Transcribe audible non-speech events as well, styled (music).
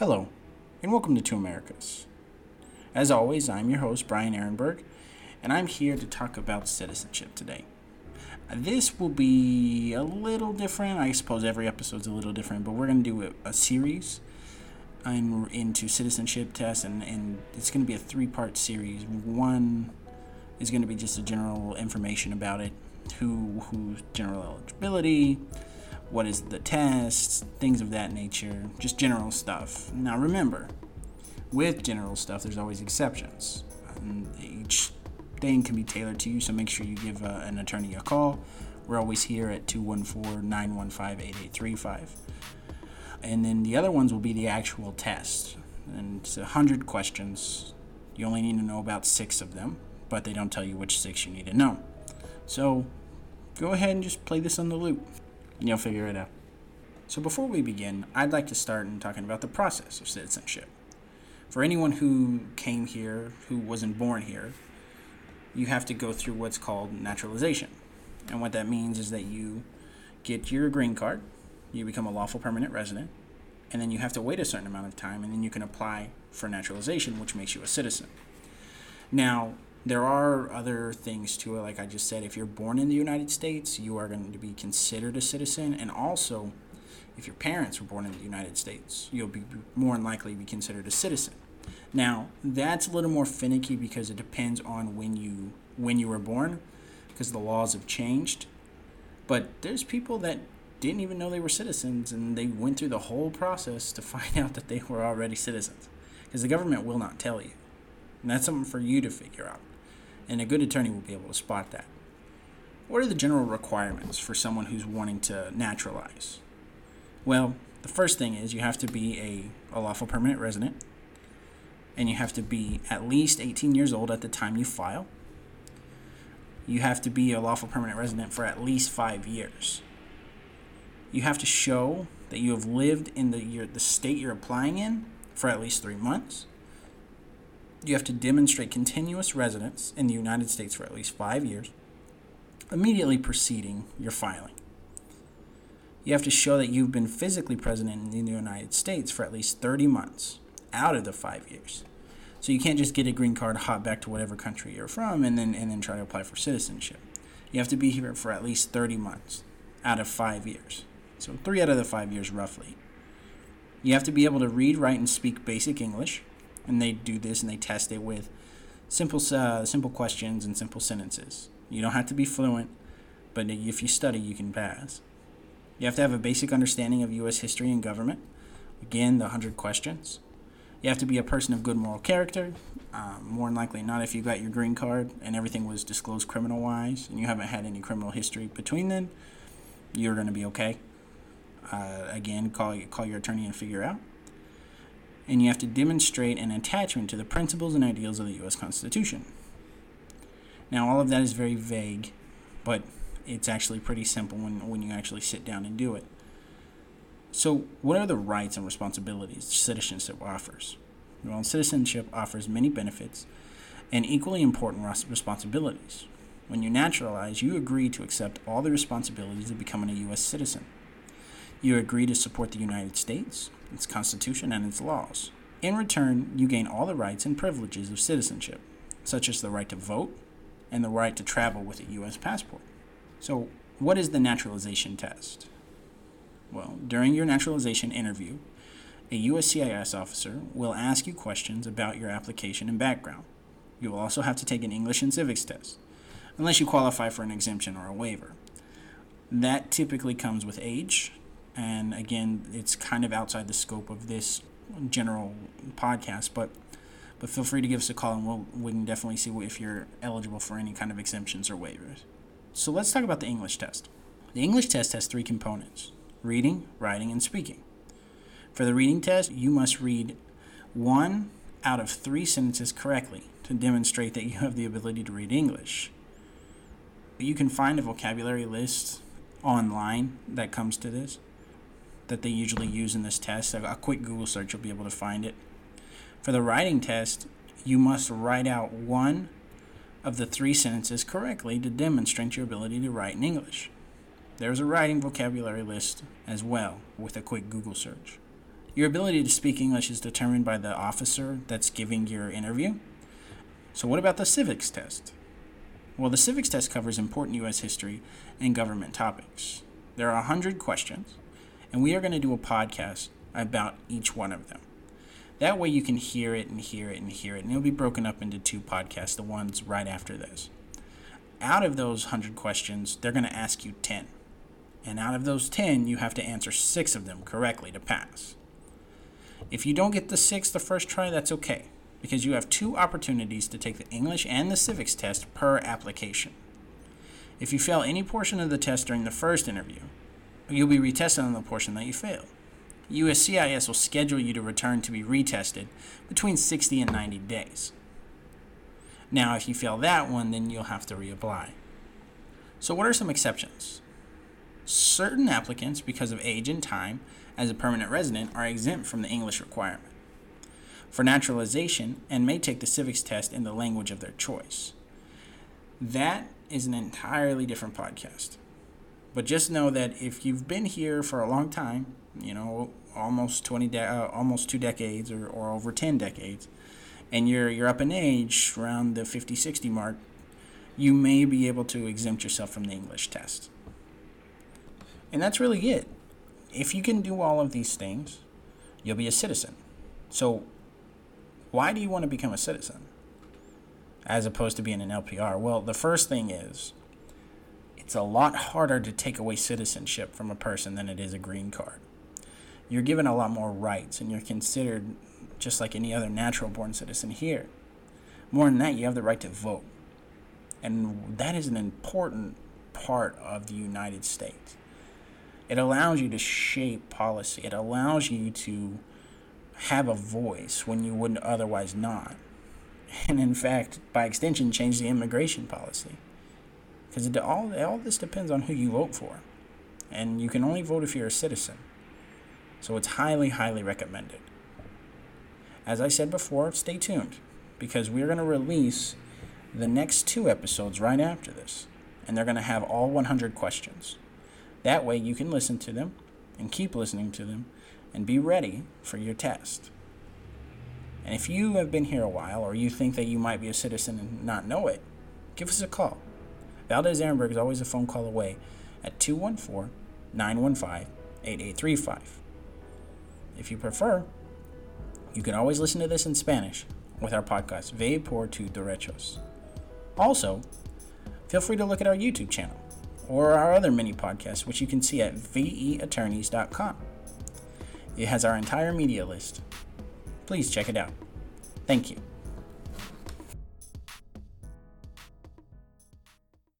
Hello, and welcome to Two Americas. As always, I'm your host, Brian Ehrenberg, and I'm here to talk about citizenship today. This will be a little different. I suppose every episode's a little different, but we're going to do a, a series in, into citizenship tests, and, and it's going to be a three part series. One is going to be just a general information about it who who's general eligibility what is the test things of that nature just general stuff. Now remember with general stuff there's always exceptions. And each thing can be tailored to you so make sure you give uh, an attorney a call. We're always here at 214-915-8835 and then the other ones will be the actual test and it's 100 questions. You only need to know about six of them but they don't tell you which six you need to know. So go ahead and just play this on the loop, and you'll figure it out. So before we begin, I'd like to start in talking about the process of citizenship. For anyone who came here who wasn't born here, you have to go through what's called naturalization. And what that means is that you get your green card, you become a lawful permanent resident, and then you have to wait a certain amount of time, and then you can apply for naturalization, which makes you a citizen. Now, there are other things to it. Like I just said, if you're born in the United States, you are going to be considered a citizen. And also, if your parents were born in the United States, you'll be more than likely be considered a citizen. Now, that's a little more finicky because it depends on when you when you were born, because the laws have changed. But there's people that didn't even know they were citizens, and they went through the whole process to (laughs) find out that they were already citizens, because the government will not tell you. And that's something for you to figure out and a good attorney will be able to spot that. What are the general requirements for someone who's wanting to naturalize? Well, the first thing is you have to be a, a lawful permanent resident, and you have to be at least 18 years old at the time you file. You have to be a lawful permanent resident for at least five years. You have to show that you have lived in the, your, the state you're applying in for at least three months you have to demonstrate continuous residence in the United States for at least five years, immediately preceding your filing. You have to show that you've been physically present in the United States for at least 30 months out of the five years. So you can't just get a green card, hop back to whatever country you're from, and then and then try to apply for citizenship. You have to be here for at least 30 months out of five years. So three out of the five years, roughly. You have to be able to read, write, and speak basic English and they do this and they test it with simple uh, simple questions and simple sentences. You don't have to be fluent, but if you study, you can pass. You have to have a basic understanding of U.S. history and government. Again, the 100 questions. You have to be a person of good moral character. Um, more than likely not if you got your green card and everything was disclosed criminal wise and you haven't had any criminal history between then, you're going to be okay. Uh, again, call, call your attorney and figure out and you have to demonstrate an attachment to the principles and ideals of the U.S. Constitution. Now, all of that is very vague, but it's actually pretty simple when, when you actually sit down and do it. So, what are the rights and responsibilities citizenship offers? Well, citizenship offers many benefits and equally important responsibilities. When you naturalize, you agree to accept all the responsibilities of becoming a U.S. citizen. You agree to support the United States, its Constitution, and its laws. In return, you gain all the rights and privileges of citizenship, such as the right to vote and the right to travel with a U.S. passport. So, what is the naturalization test? Well, during your naturalization interview, a USCIS officer will ask you questions about your application and background. You will also have to take an English and civics test, unless you qualify for an exemption or a waiver. That typically comes with age, and again, it's kind of outside the scope of this general podcast, but but feel free to give us a call, and we'll we can definitely see if you're eligible for any kind of exemptions or waivers. So let's talk about the English test. The English test has three components: reading, writing, and speaking. For the reading test, you must read one out of three sentences correctly to demonstrate that you have the ability to read English. You can find a vocabulary list online that comes to this that they usually use in this test. A quick Google search, you'll be able to find it. For the writing test, you must write out one of the three sentences correctly to demonstrate your ability to write in English. There's a writing vocabulary list as well with a quick Google search. Your ability to speak English is determined by the officer that's giving your interview. So, what about the civics test? Well, the civics test covers important U.S. history and government topics. There are 100 questions, and we are going to do a podcast about each one of them. That way, you can hear it and hear it and hear it, and it'll be broken up into two podcasts, the ones right after this. Out of those 100 questions, they're going to ask you 10. And out of those 10, you have to answer six of them correctly to pass. If you don't get the six the first try, that's okay, because you have two opportunities to take the English and the civics test per application. If you fail any portion of the test during the first interview, you'll be retested on the portion that you failed. USCIS will schedule you to return to be retested between 60 and 90 days. Now, if you fail that one, then you'll have to reapply. So, what are some exceptions? Certain applicants, because of age and time as a permanent resident, are exempt from the English requirement for naturalization and may take the civics test in the language of their choice. That is an entirely different podcast. But just know that if you've been here for a long time, you know, almost 20 de- uh, almost 2 decades or, or over 10 decades, and you're you're up in age around the 50 60 mark, you may be able to exempt yourself from the English test. And that's really it. If you can do all of these things, you'll be a citizen. So, why do you want to become a citizen as opposed to being an LPR? Well, the first thing is it's a lot harder to take away citizenship from a person than it is a green card. You're given a lot more rights and you're considered just like any other natural born citizen here. More than that, you have the right to vote. And that is an important part of the United States. It allows you to shape policy, it allows you to have a voice when you wouldn't otherwise not. And in fact, by extension, change the immigration policy. Because all, all this depends on who you vote for. And you can only vote if you're a citizen. So it's highly, highly recommended. As I said before, stay tuned because we're going to release the next two episodes right after this. And they're going to have all 100 questions. That way you can listen to them and keep listening to them and be ready for your test. And if you have been here a while or you think that you might be a citizen and not know it, give us a call. Valdez Ehrenberg is always a phone call away at 214 915 8835. If you prefer, you can always listen to this in Spanish with our podcast, Ve por tu derechos. Also, feel free to look at our YouTube channel or our other mini podcasts, which you can see at veattorneys.com. It has our entire media list. Please check it out. Thank you.